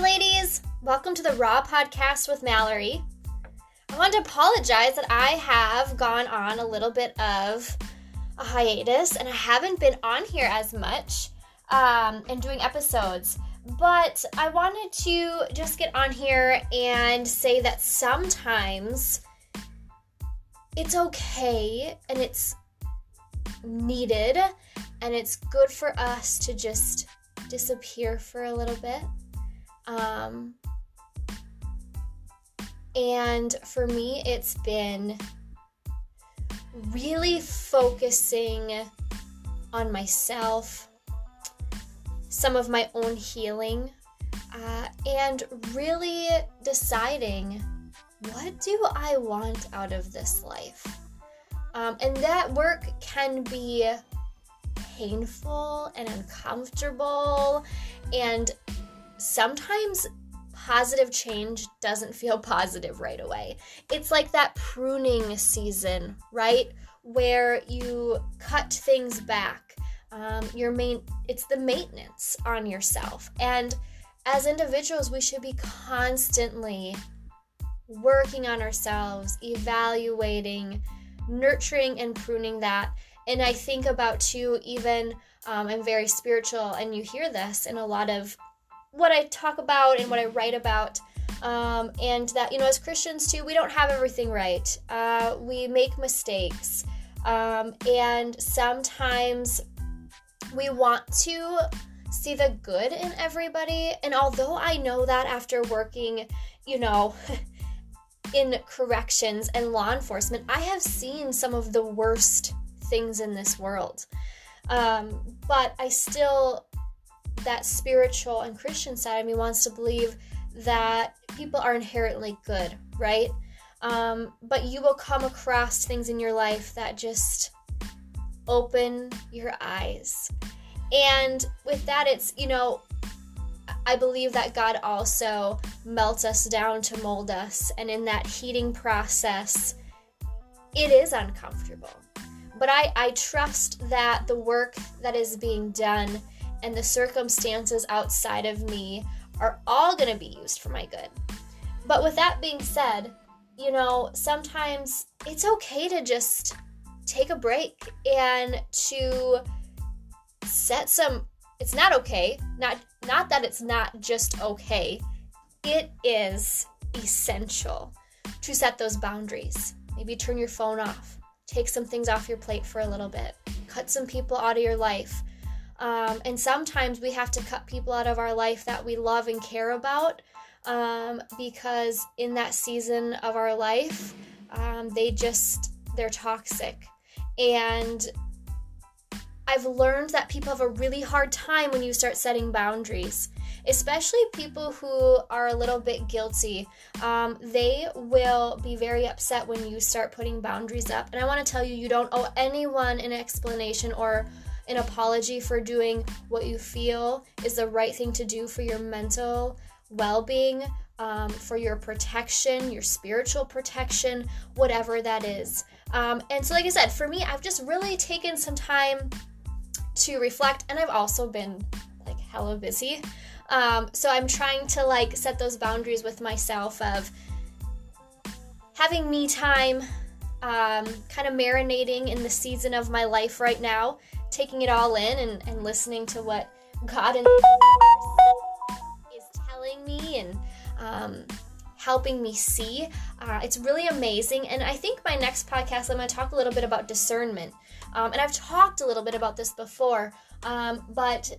ladies. Welcome to the Raw Podcast with Mallory. I want to apologize that I have gone on a little bit of a hiatus and I haven't been on here as much um, and doing episodes. But I wanted to just get on here and say that sometimes it's okay and it's needed and it's good for us to just disappear for a little bit um, and for me, it's been really focusing on myself, some of my own healing, uh, and really deciding what do I want out of this life. Um, and that work can be painful and uncomfortable and sometimes positive change doesn't feel positive right away. It's like that pruning season, right? Where you cut things back. Um, your main, it's the maintenance on yourself. And as individuals, we should be constantly working on ourselves, evaluating, nurturing, and pruning that. And I think about too, even um, I'm very spiritual, and you hear this in a lot of what I talk about and what I write about. Um, and that, you know, as Christians too, we don't have everything right. Uh, we make mistakes. Um, and sometimes we want to see the good in everybody. And although I know that after working, you know, in corrections and law enforcement, I have seen some of the worst things in this world. Um, but I still that spiritual and Christian side of me wants to believe that people are inherently good, right? Um, but you will come across things in your life that just open your eyes. And with that, it's, you know, I believe that God also melts us down to mold us. And in that heating process, it is uncomfortable. But I, I trust that the work that is being done and the circumstances outside of me are all going to be used for my good. But with that being said, you know, sometimes it's okay to just take a break and to set some it's not okay, not not that it's not just okay. It is essential to set those boundaries. Maybe turn your phone off. Take some things off your plate for a little bit. Cut some people out of your life um, and sometimes we have to cut people out of our life that we love and care about um, because in that season of our life, um, they just, they're toxic. And I've learned that people have a really hard time when you start setting boundaries, especially people who are a little bit guilty. Um, they will be very upset when you start putting boundaries up. And I want to tell you, you don't owe anyone an explanation or an apology for doing what you feel is the right thing to do for your mental well being, um, for your protection, your spiritual protection, whatever that is. Um, and so, like I said, for me, I've just really taken some time to reflect, and I've also been like hella busy. Um, so I'm trying to like set those boundaries with myself of having me time, um, kind of marinating in the season of my life right now, taking it all in and, and listening to what God is telling me and um, helping me see. Uh, it's really amazing. And I think my next podcast, I'm going to talk a little bit about discernment. Um, and I've talked a little bit about this before, um, but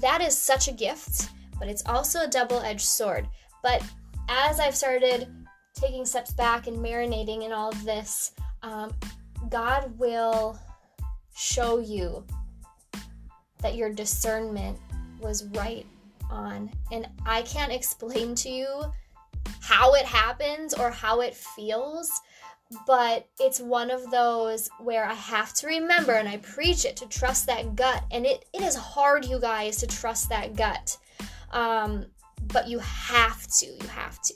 that is such a gift, but it's also a double edged sword. But as I've started taking steps back and marinating in all of this, um, God will show you that your discernment was right on. And I can't explain to you how it happens or how it feels, but it's one of those where I have to remember and I preach it to trust that gut. And it, it is hard, you guys, to trust that gut. Um, but you have to, you have to.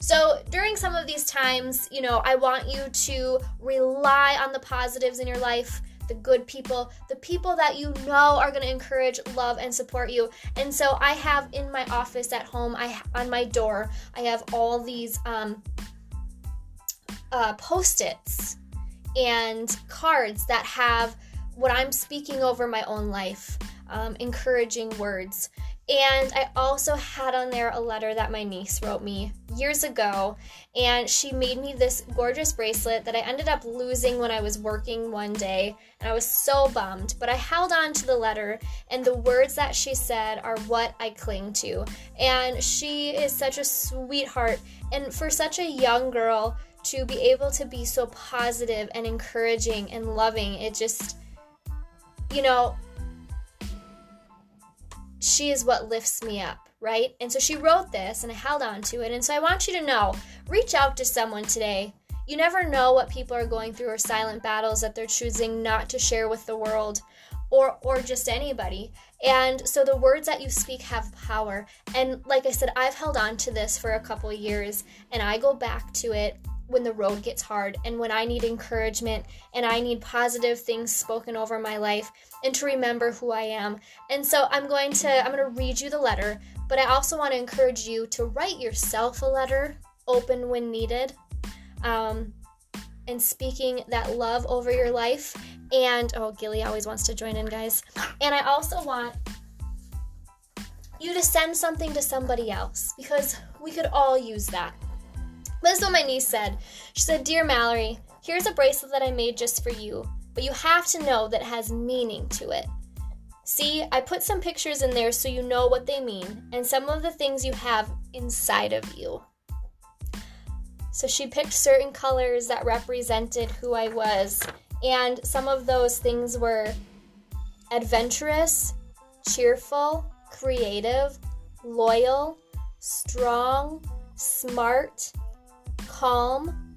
So during some of these times, you know, I want you to rely on the positives in your life the good people, the people that you know are going to encourage, love, and support you. And so I have in my office at home, I on my door, I have all these um, uh, post-its and cards that have what I'm speaking over my own life, um, encouraging words. And I also had on there a letter that my niece wrote me years ago. And she made me this gorgeous bracelet that I ended up losing when I was working one day. And I was so bummed. But I held on to the letter, and the words that she said are what I cling to. And she is such a sweetheart. And for such a young girl to be able to be so positive and encouraging and loving, it just, you know, she is what lifts me up, right? And so she wrote this and I held on to it. And so I want you to know reach out to someone today. You never know what people are going through or silent battles that they're choosing not to share with the world or or just anybody. And so the words that you speak have power. And like I said, I've held on to this for a couple years and I go back to it when the road gets hard and when I need encouragement and I need positive things spoken over my life and to remember who I am. And so I'm going to I'm going to read you the letter, but I also want to encourage you to write yourself a letter, open when needed. Um, and speaking that love over your life. And oh, Gilly always wants to join in, guys. And I also want you to send something to somebody else because we could all use that. This is what my niece said. She said, Dear Mallory, here's a bracelet that I made just for you, but you have to know that it has meaning to it. See, I put some pictures in there so you know what they mean and some of the things you have inside of you. So she picked certain colors that represented who I was, and some of those things were adventurous, cheerful, creative, loyal, strong, smart, calm,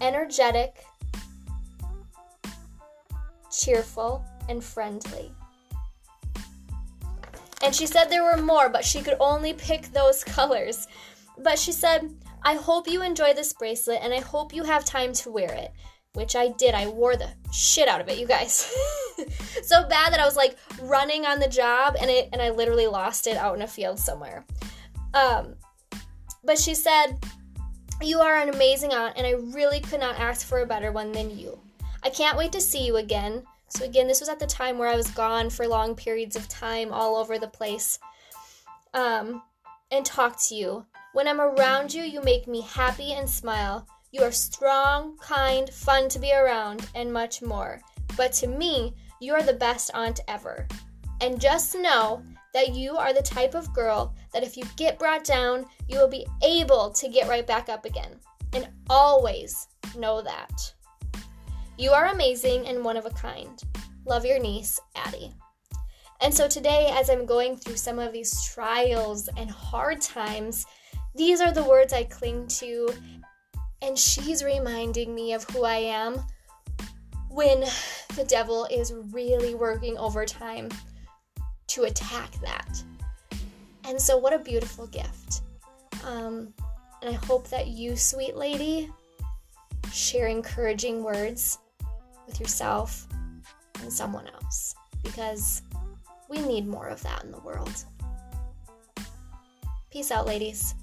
energetic, cheerful, and friendly. And she said there were more, but she could only pick those colors. But she said, I hope you enjoy this bracelet and I hope you have time to wear it. Which I did. I wore the shit out of it, you guys. so bad that I was like running on the job and it and I literally lost it out in a field somewhere. Um, but she said, you are an amazing aunt, and I really could not ask for a better one than you. I can't wait to see you again. So, again, this was at the time where I was gone for long periods of time all over the place um, and talk to you. When I'm around you, you make me happy and smile. You are strong, kind, fun to be around, and much more. But to me, you are the best aunt ever. And just know that you are the type of girl that if you get brought down, you will be able to get right back up again. And always know that. You are amazing and one of a kind. Love your niece, Addie. And so today, as I'm going through some of these trials and hard times, these are the words I cling to. And she's reminding me of who I am when the devil is really working overtime to attack that. And so, what a beautiful gift. Um, and I hope that you, sweet lady, share encouraging words with yourself and someone else because we need more of that in the world. Peace out, ladies.